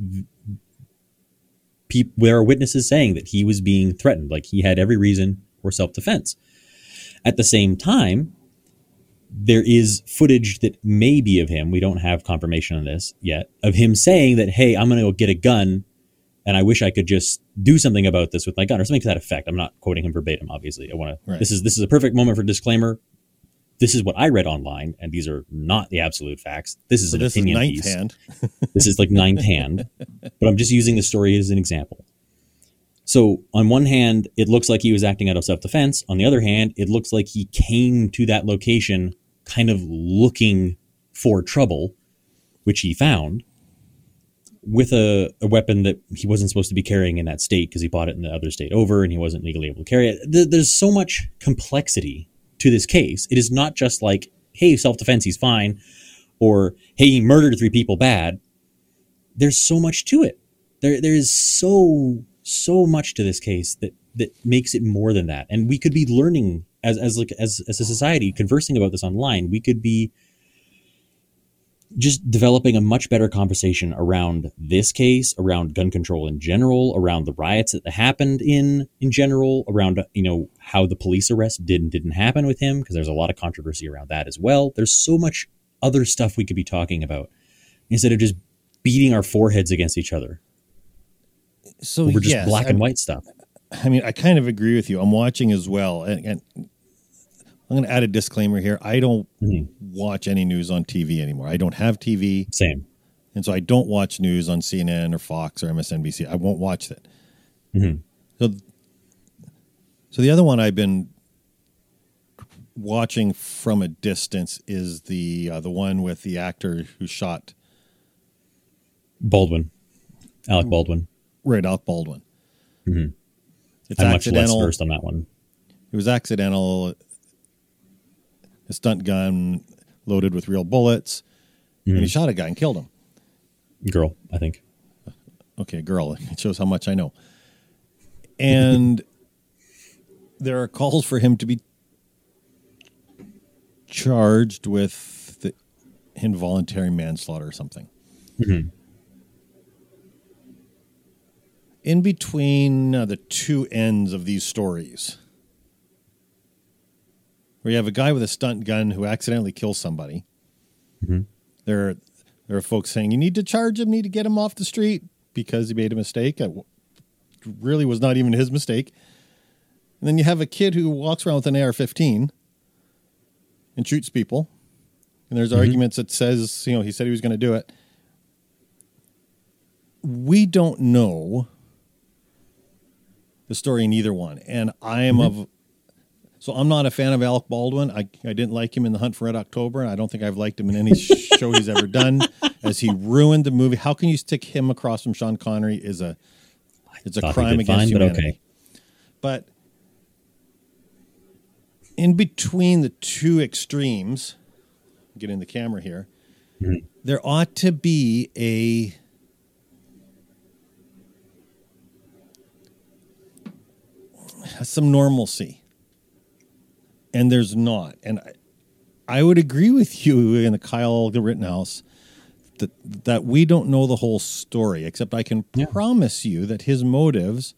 people, there are witnesses saying that he was being threatened. Like he had every reason for self defense. At the same time, there is footage that may be of him. We don't have confirmation on this yet of him saying that, "Hey, I'm going to go get a gun, and I wish I could just do something about this with my gun or something to that effect." I'm not quoting him verbatim. Obviously, I want Right. to. This is this is a perfect moment for disclaimer. This is what I read online, and these are not the absolute facts. This is So an this is opinion ninth piece. hand. This is like ninth hand, but I'm just using the story as an example. So, on one hand, it looks like he was acting out of self defense. On the other hand, it looks like he came to that location kind of looking for trouble, which he found with a, a weapon that he wasn't supposed to be carrying in that state because he bought it in the other state over and he wasn't legally able to carry it. There- There's so much complexity to this case. It is not just like, hey, self defense, he's fine, or hey, he murdered three people bad. There's so much to it. There, there is so so much to this case that that makes it more than that. And we could be learning as as like as as a society conversing about this online. We could be just developing a much better conversation around this case, around gun control in general, around the riots that happened in in general, around you know how the police arrest did and didn't happen with him because there's a lot of controversy around that as well. There's so much other stuff we could be talking about instead of just beating our foreheads against each other So we're just yes, black I- and white stuff. I mean, I kind of agree with you. I'm watching as well, and, and I'm going to add a disclaimer here. I don't Mhm. watch any news on TV anymore. I don't have TV, Same. and so I don't watch news on CNN or Fox or MSNBC. I won't watch that. Mhm. So, so the other one I've been watching from a distance is the uh, the one with the actor who shot Baldwin, Alec Baldwin. Right off Baldwin. Mhm. It's I'm much less accidental. versed on that one. It was accidental. A stunt gun loaded with real bullets, and he shot a guy and killed him. Girl, I think. Okay, girl. It shows how much I know. And there are calls for him to be charged with the involuntary manslaughter or something. Mhm. In between uh, the two ends of these stories, where you have a guy with a stunt gun who accidentally kills somebody, Mhm. there, there are folks saying you need to charge him, need to get him off the street because he made a mistake. It really was not even his mistake. And then you have a kid who walks around with an AR-15 and shoots people. And there's arguments that says, you know, he said he was going to do it. We don't know the story in either one. And I am of so I'm not a fan of Alec Baldwin. I, I didn't like him in The Hunt for Red October, I don't think I've liked him in any show he's ever done. As he ruined the movie. How can you stick him across from Sean Connery is a it's a crime against fine, but okay. But in between the two extremes, get in the camera here, Mhm. there ought to be a some normalcy. And there's not. And I, I would agree with you in the Kyle Rittenhouse that that we don't know the whole story, except I can Yeah. promise you that his motives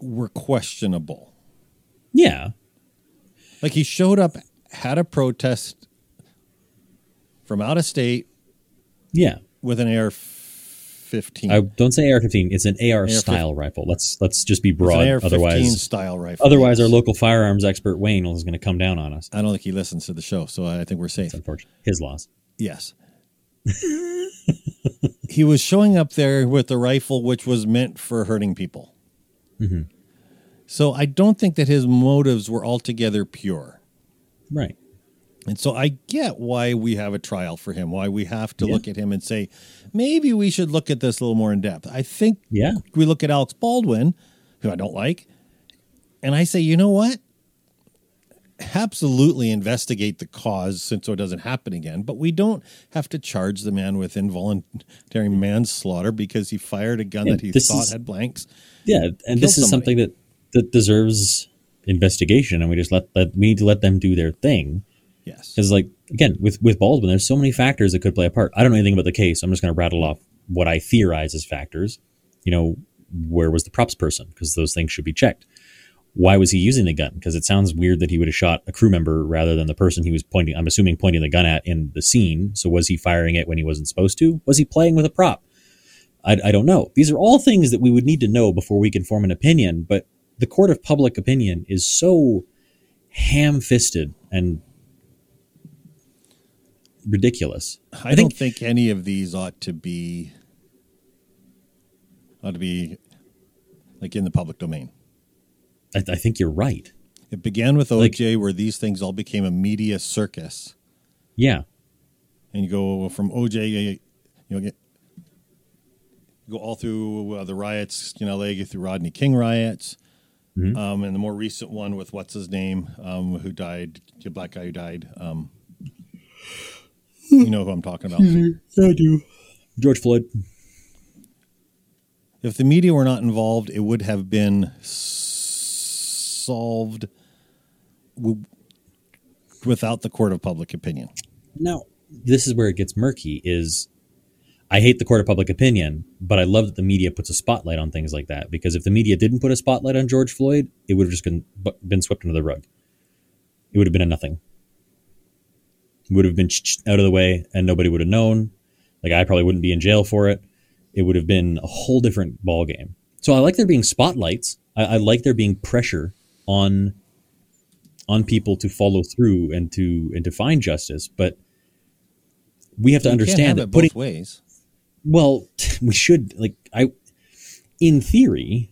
were questionable. Yeah. Like he showed up, had a protest from out of state Yeah. with an AR fifteen. I don't say AR-15. It's an AR, AR-15. style rifle. Let's let's just be It's broad. an AR Otherwise, style rifle. otherwise, our local firearms expert Wayne is going to come down on us. I don't think he listens to the show, so I think we're safe. It's unfortunate. His loss. Yes. he was showing up there with a rifle which was meant for hurting people. Mhm. So I don't think that his motives were altogether pure. Right. And so I get why we have a trial for him, why we have to Yeah. look at him and say, maybe we should look at this a little more in depth. I think Yeah. we look at Alex Baldwin, who I don't like, and I say, you know what? Absolutely investigate the cause since so it doesn't happen again. But we don't have to charge the man with involuntary manslaughter because he fired a gun that he thought is- had blanks. Yeah, and this is somebody. something that that deserves investigation, and we just let let we need to let them do their thing. Yes. Because like again with with Baldwin, there's so many factors that could play a part. I don't know anything about the case. I'm just going to rattle off what I theorize as factors. You know, where was the props person? Because those things should be checked. Why was he using the gun? Because it sounds weird that he would have shot a crew member rather than the person he was pointing. I'm assuming pointing the gun at in the scene. So was he firing it when he wasn't supposed to? Was he playing with a prop? I, I don't know. These are all things that we would need to know before we can form an opinion. But the court of public opinion is so ham-fisted and ridiculous. I, don't think any of these ought to be ought to be like in the public domain. I, I think you're right. It began with Like- OJ, where these things all became a media circus, Yeah, and you go from OJ, you know, get, go all through uh, the riots in LA, through Rodney King riots, Mhm. um, and the more recent one with what's his name, um, who died, the black guy who died. Um, you know who I'm talking about. Yeah, I do. George Floyd. If the media were not involved, it would have been s- solved w- without the court of public opinion. Now, this is where it gets murky. Is I hate the court of public opinion, but I love that the media puts a spotlight on things like that. Because if the media didn't put a spotlight on George Floyd, it would have just been been swept under the rug. It would have been a nothing. It would have been out of the way, and nobody would have known. Like I probably wouldn't be in jail for it. It would have been a whole different ball game. So I like there being spotlights. I, I like there being pressure on on people to follow through and to and to find justice. But we have to You understand that putting both ways. Well, we should like I in theory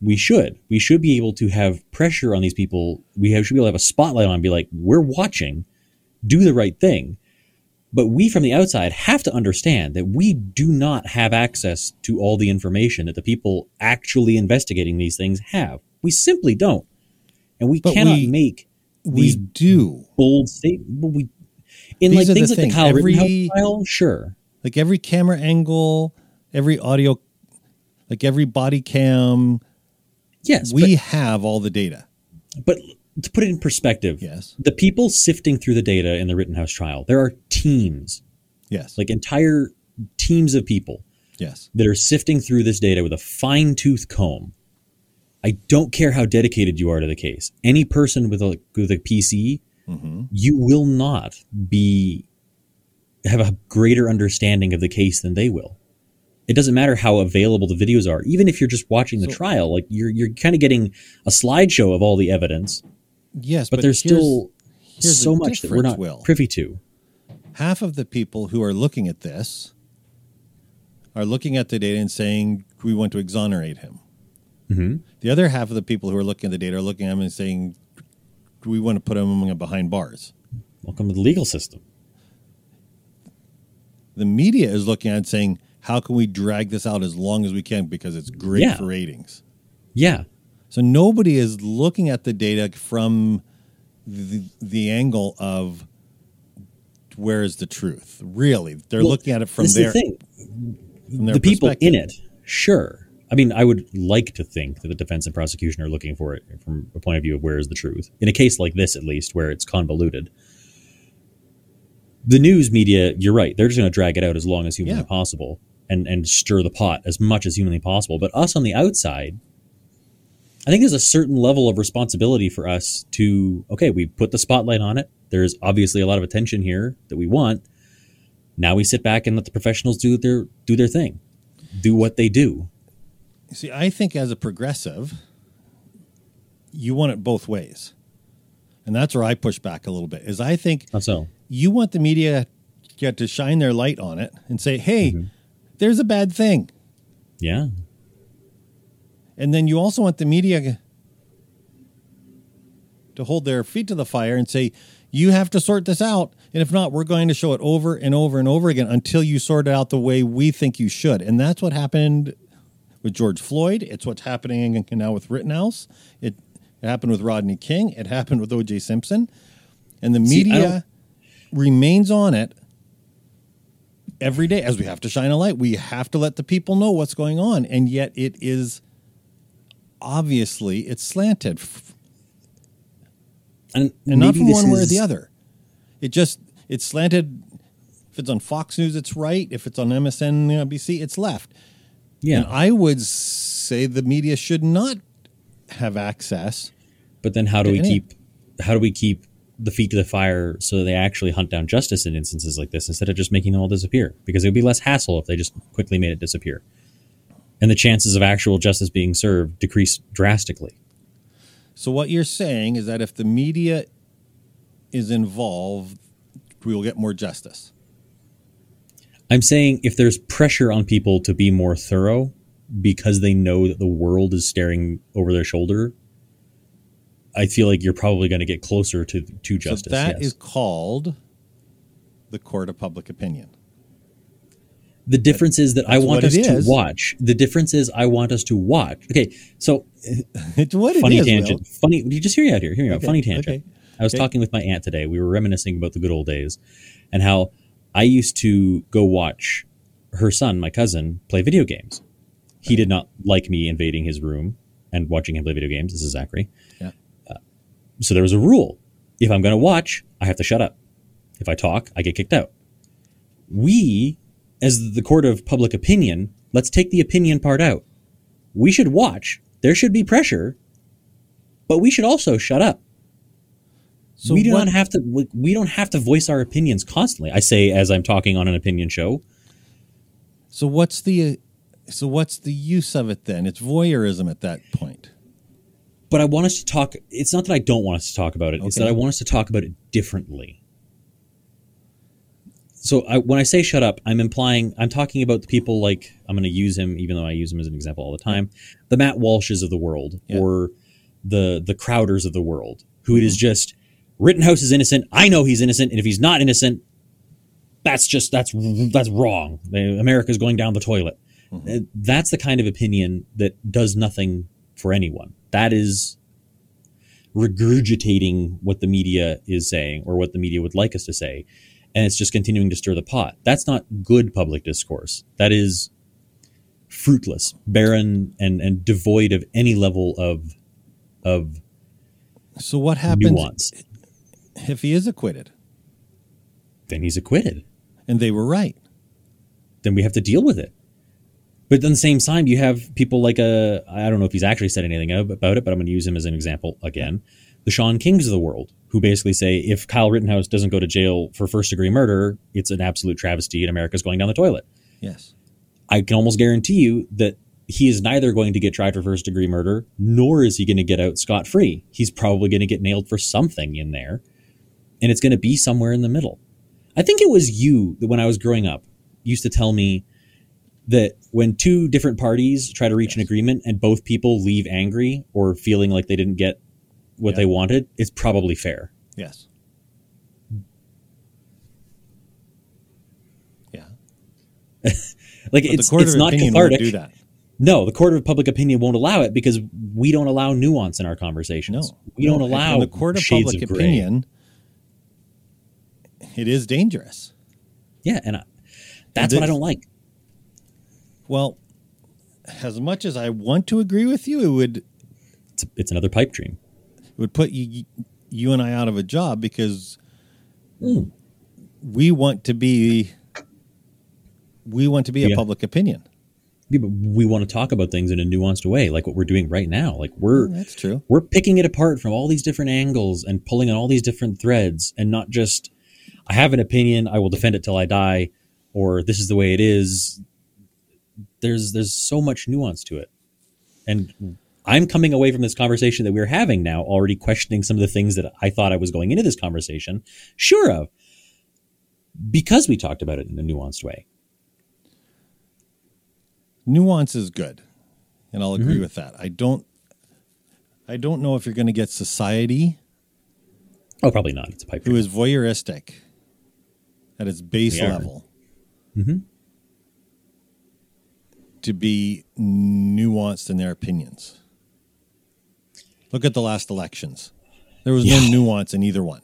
we should we should be able to have pressure on these people. We have, should be able to have a spotlight on and be like we're watching, do the right thing. But we from the outside have to understand that we do not have access to all the information that the people actually investigating these things have. We simply don't. And we But cannot we- make We these do. bold statements. We in These like are the things like thing. the Kyle Every- Rittenhouse trial, sure. Like every camera angle, every audio, like every body cam, Yes, we have all the data. but, but to put it in perspective, Yes. the people sifting through the data in the Rittenhouse trial, there are teams, Yes. like entire teams of people yes. that are sifting through this data with a fine tooth comb. I don't care how dedicated you are to the case. Any person with a with a PC, Mm-hmm. you will not be have a greater understanding of the case than they will. It doesn't matter how available the videos are. Even if you're just watching the So- trial, like you're you're kind of getting a slideshow of all the evidence, Yes. but, there's here's- still here's so much that we're not Will. privy to. half of the people who are looking at this are looking at the data and saying we want to exonerate him. hmm The other half of the people who are looking at the data are looking at him and saying we want to put him behind bars. Welcome to the legal system. The media is looking at saying how can we drag this out as long as we can because it's great Yeah. for ratings. Yeah, So nobody is looking at the data from the, the angle of where is the truth. Really, they're Well, looking at it from their, the from their the people in it, sure. I mean, I would like to think that the defense and prosecution are looking for it from a point of view of where is the truth. In a case like this, at least, where it's convoluted. The news media, you're right, they're just going to drag it out as long as humanly Yeah. possible and, and stir the pot as much as humanly possible. But us on the outside, I think there's a certain level of responsibility for us to, okay, we put the spotlight on it. There's obviously a lot of attention here that we want. Now we sit back and let the professionals do their do their thing, do what they do. See, I think as a progressive, you want it both ways. And that's where I push back a little bit. Is I think How so? You want the media get to shine their light on it and say, "Hey, there's a bad thing." Yeah, And then you also want the media to hold their feet to the fire and say, "You have to sort this out, and if not, we're going to show it over and over and over again until you sort it out the way we think you should." And that's what happened with George Floyd. It's what's happening now with Rittenhouse. It, it happened with Rodney King. It happened with O.J. Simpson. And the media remains on it every day as we have to shine a light. We have to let the people know what's going on. And yet it is obviously it's slanted and, and not from one way or the other. It just It's slanted. If it's on Fox News, it's right. If it's on MSNBC, it's left. Yeah. And I would say the media should not have access. But then how do we Any- keep how do we keep the feet to the fire so they actually hunt down justice in instances like this instead of just making them all disappear? Because it would be less hassle if they just quickly made it disappear. And the chances of actual justice being served decrease drastically. So what you're saying is that if the media is involved, we will get more justice. I'm saying if there's pressure on people to be more thorough because they know that the world is staring over their shoulder, I feel like you're probably going to get closer to to justice. so that is yes. called the court of public opinion. The difference is that I want us to watch. The difference is I want us to watch. Okay, so It's what funny is, tangent. Will. Funny. Did you just hear me out here. Hear me out. Funny tangent. okay, I was okay. talking with my aunt today. We were reminiscing about the good old days, and how I used to go watch her son, my cousin, play video games. He did not like me invading his room and watching him play video games. This is Zachary. Yeah. So there was a rule: if I'm going to watch, I have to shut up. If I talk, I get kicked out. We, as the court of public opinion, let's take the opinion part out. We should watch. There should be pressure, but we should also shut up. So we do what- not have to. We don't have to voice our opinions constantly. I say as I'm talking on an opinion show. So what's the so what's the use of it then? It's voyeurism at that point. But I want us to talk. It's not that I don't want us to talk about it. It's that I want us to talk about it differently. So I, when I say shut up, I'm implying I'm talking about the people like I'm going to use him, even though I use him as an example all the time. The Matt Walshes of the world, Yeah. or the the Crowders of the world, who it is just Rittenhouse is innocent. I know he's innocent, and if he's not innocent, that's just that's that's wrong. America's going down the toilet. Uh, That's the kind of opinion that does nothing for anyone. That is regurgitating what the media is saying or what the media would like us to say, and it's just continuing to stir the pot. That's not good public discourse. That is fruitless, barren, and and devoid of any level of of So what happens nuance. if he is acquitted Then he's acquitted. and they were right? then we have to deal with it. But at the same time, you have people like a I don't know if he's actually said anything about it, but I'm going to use him as an example again. The Shaun Kings of the world, who basically say if Kyle Rittenhouse doesn't go to jail for first degree murder, it's an absolute travesty and America's going down the toilet. Yes. I can almost guarantee you that he is neither going to get tried for first degree murder, nor is he going to get out scot free. He's probably going to get nailed for something in there, and it's going to be somewhere in the middle. I think it was you that when I was growing up used to tell me that when two different parties try to reach an agreement and both people leave angry or feeling like they didn't get what Yeah. they wanted, it's probably fair. Yes. Yeah. Like But it's it's not cathartic. do that. No, the court of public opinion won't allow it because we don't allow nuance in our conversations. No. we don't No. allow And the court of public of opinion. It is dangerous. Yeah, and I, that's what I don't like. Well, as much as I want to agree with you, it would It's, it's another pipe dream. it would put you you and I out of a job because Mm. we want to be we want to be a public opinion. Yeah, but we want to talk about things in a nuanced way, like what we're doing right now. Like we're Oh, that's true. we're picking it apart from all these different angles and pulling on all these different threads, and not just I have an opinion, I will defend it till I die, or this is the way it is. There's there's so much nuance to it, and I'm coming away from this conversation that we're having now already questioning some of the things that I thought I was going into this conversation sure of, because we talked about it in a nuanced way. Nuance is good, and I'll agree Mm-hmm. with that. I don't I don't know if you're going to get society Oh, probably not. It's a pipe who dream. voyeuristic at its base level Mhm. To be nuanced in their opinions. Look at the last elections. There was Yeah. no nuance in either one,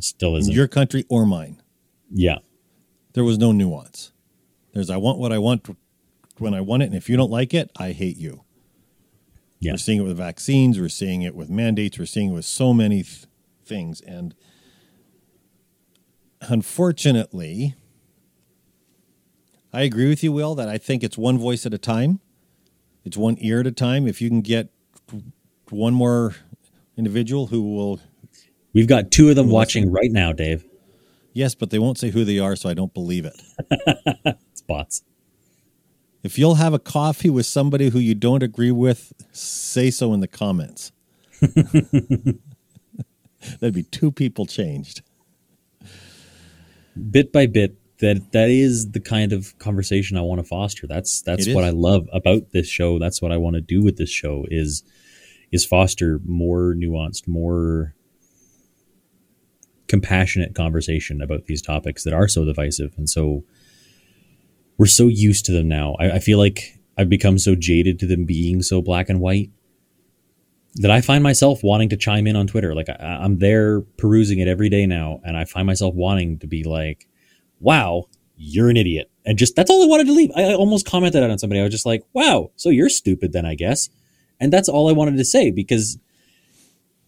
Still isn't. your country or mine. yeah. There was no nuance. There's I want what I want when I want it, and if you don't like it, I hate you. Yeah. We're seeing it with vaccines. We're seeing it with mandates. We're seeing it with so many th- things. And unfortunately, I agree with you, Will, that I think it's one voice at a time. It's one ear at a time. If you can get one more individual who will, We've got two of them watching right now, Dave. yes, but they won't say who they are, so I don't believe it. It's bots. If you'll have a coffee with somebody who you don't agree with, say so in the comments. That'd be two people changed. bit by bit that that is the kind of conversation I want to foster. That's that's what. I love about this show. That's what I want to do with this show is is foster more nuanced, more compassionate conversation about these topics that are so divisive and so we're so used to them now. I, I feel like I've become so jaded to them being so black and white that I find myself wanting to chime in on Twitter. Like I, I'm there perusing it every day now, and I find myself wanting to be like, "Wow, you're an idiot," and just that's all I wanted to leave. I, I almost commented on somebody. I was just like, "Wow, so you're stupid then, I guess," and that's all I wanted to say because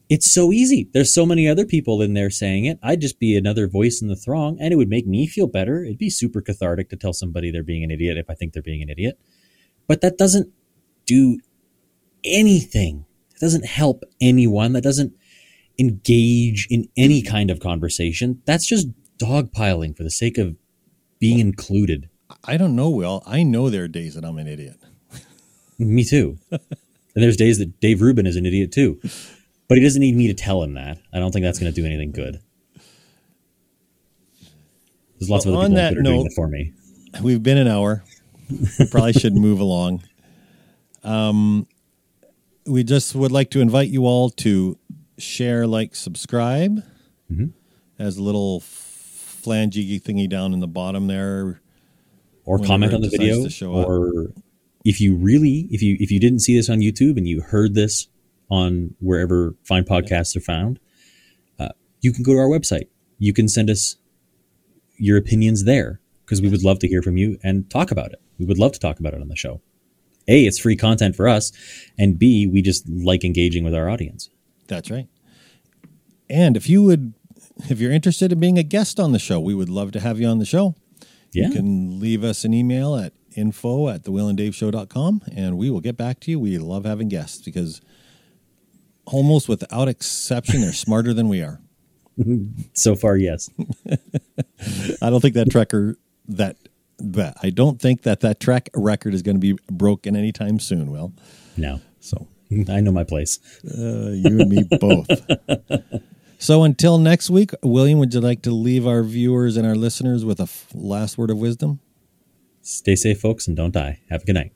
it's so easy. There's so many other people in there saying it. I'd just be another voice in the throng, and it would make me feel better. It'd be super cathartic to tell somebody they're being an idiot if I think they're being an idiot, but that doesn't do anything. It doesn't help anyone. That doesn't engage in any kind of conversation. That's just dogpiling for the sake of being included. I don't know, Will. I know there are days that I'm an idiot. Me too. and there's days that Dave Rubin is an idiot too. But he doesn't need me to tell him that. I don't think that's going to do anything good. There's lots Well, of other people that that are doing note- it for me. We've been an hour. We Probably should move along. Um, we just would like to invite you all to share, like, subscribe. Mhm. As a little flangey thingy down in the bottom there. or comment on the video show up. or if you really if you if you didn't see this on youtube and you heard this on wherever fine podcasts are found uh, you can go to our website you can send us your opinions there because we would love to hear from you and talk about it we would love to talk about it on the show a it's free content for us and b we just like engaging with our audience That's right. And if you would, if you're interested in being a guest on the show, we would love to have you on the show. yeah You can leave us an email at info at thewillanddaveshow.com and we will get back to you. We love having guests because almost without exception, they're smarter than we are. so far yes I don't think that trekker that that I don't think that that trek record is going to be broken anytime soon. Will no so i know my place uh, you and me both. So until next week, William, would you like to leave our viewers and our listeners with a f- last word of wisdom? stay safe folks and don't die have a good night